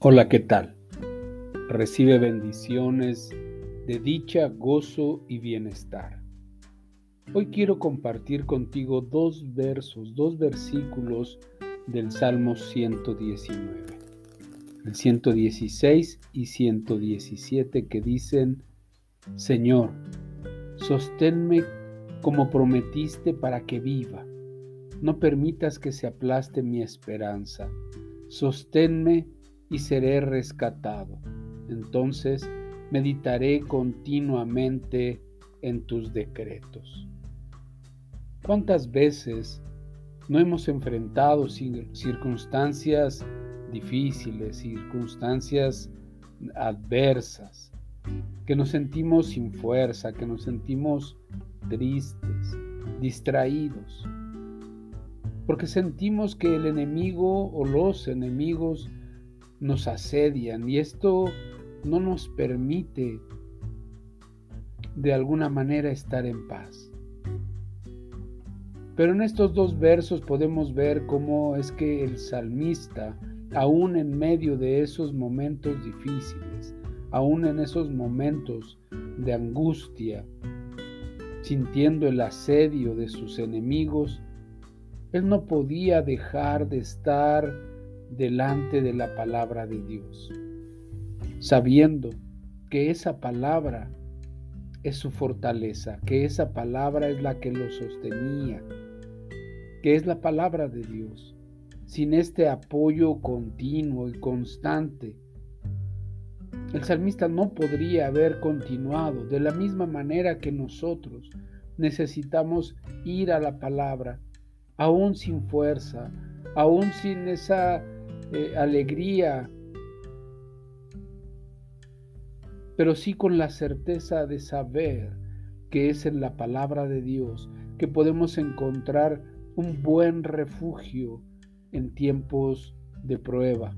Hola, ¿qué tal? Recibe bendiciones de dicha, gozo y bienestar. Hoy quiero compartir contigo dos versos, dos versículos del Salmo 119, el 116 y 117 que dicen, Señor, sosténme como prometiste para que viva. No permitas que se aplaste mi esperanza. Sosténme y seré rescatado. Entonces meditaré continuamente en tus decretos. ¿Cuántas veces no hemos enfrentado circunstancias difíciles, circunstancias adversas, que nos sentimos sin fuerza, que nos sentimos tristes, distraídos? Porque sentimos que el enemigo o los enemigos nos asedian y esto no nos permite de alguna manera estar en paz. Pero en estos dos versos podemos ver cómo es que el salmista, aún en medio de esos momentos difíciles, aún en esos momentos de angustia, sintiendo el asedio de sus enemigos, él no podía dejar de estar delante de la palabra de Dios, sabiendo que esa palabra es su fortaleza, que esa palabra es la que lo sostenía, que es la palabra de Dios. Sin este apoyo continuo y constante, el salmista no podría haber continuado de la misma manera que nosotros necesitamos ir a la palabra, aún sin fuerza, aún sin esa eh, alegría, pero sí con la certeza de saber que es en la palabra de Dios que podemos encontrar un buen refugio en tiempos de prueba,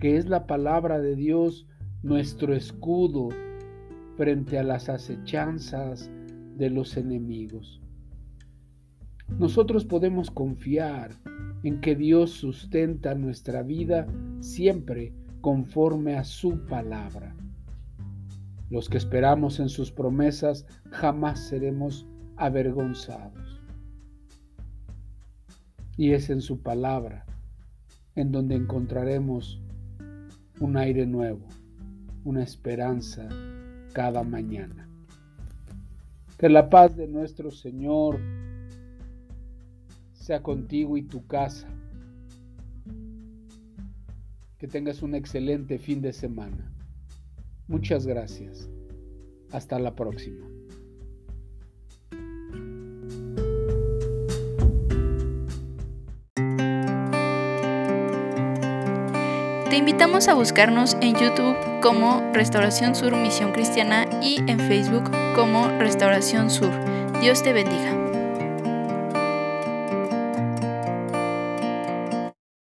que es la palabra de Dios nuestro escudo frente a las acechanzas de los enemigos. Nosotros podemos confiar en que Dios sustenta nuestra vida siempre conforme a su palabra. Los que esperamos en sus promesas jamás seremos avergonzados. Y es en su palabra en donde encontraremos un aire nuevo, una esperanza cada mañana. Que la paz de nuestro Señor sea contigo y tu casa. Que tengas un excelente fin de semana. Muchas gracias. Hasta la próxima. Te invitamos a buscarnos en YouTube como Restauración Sur Misión Cristiana y en Facebook como Restauración Sur. Dios te bendiga.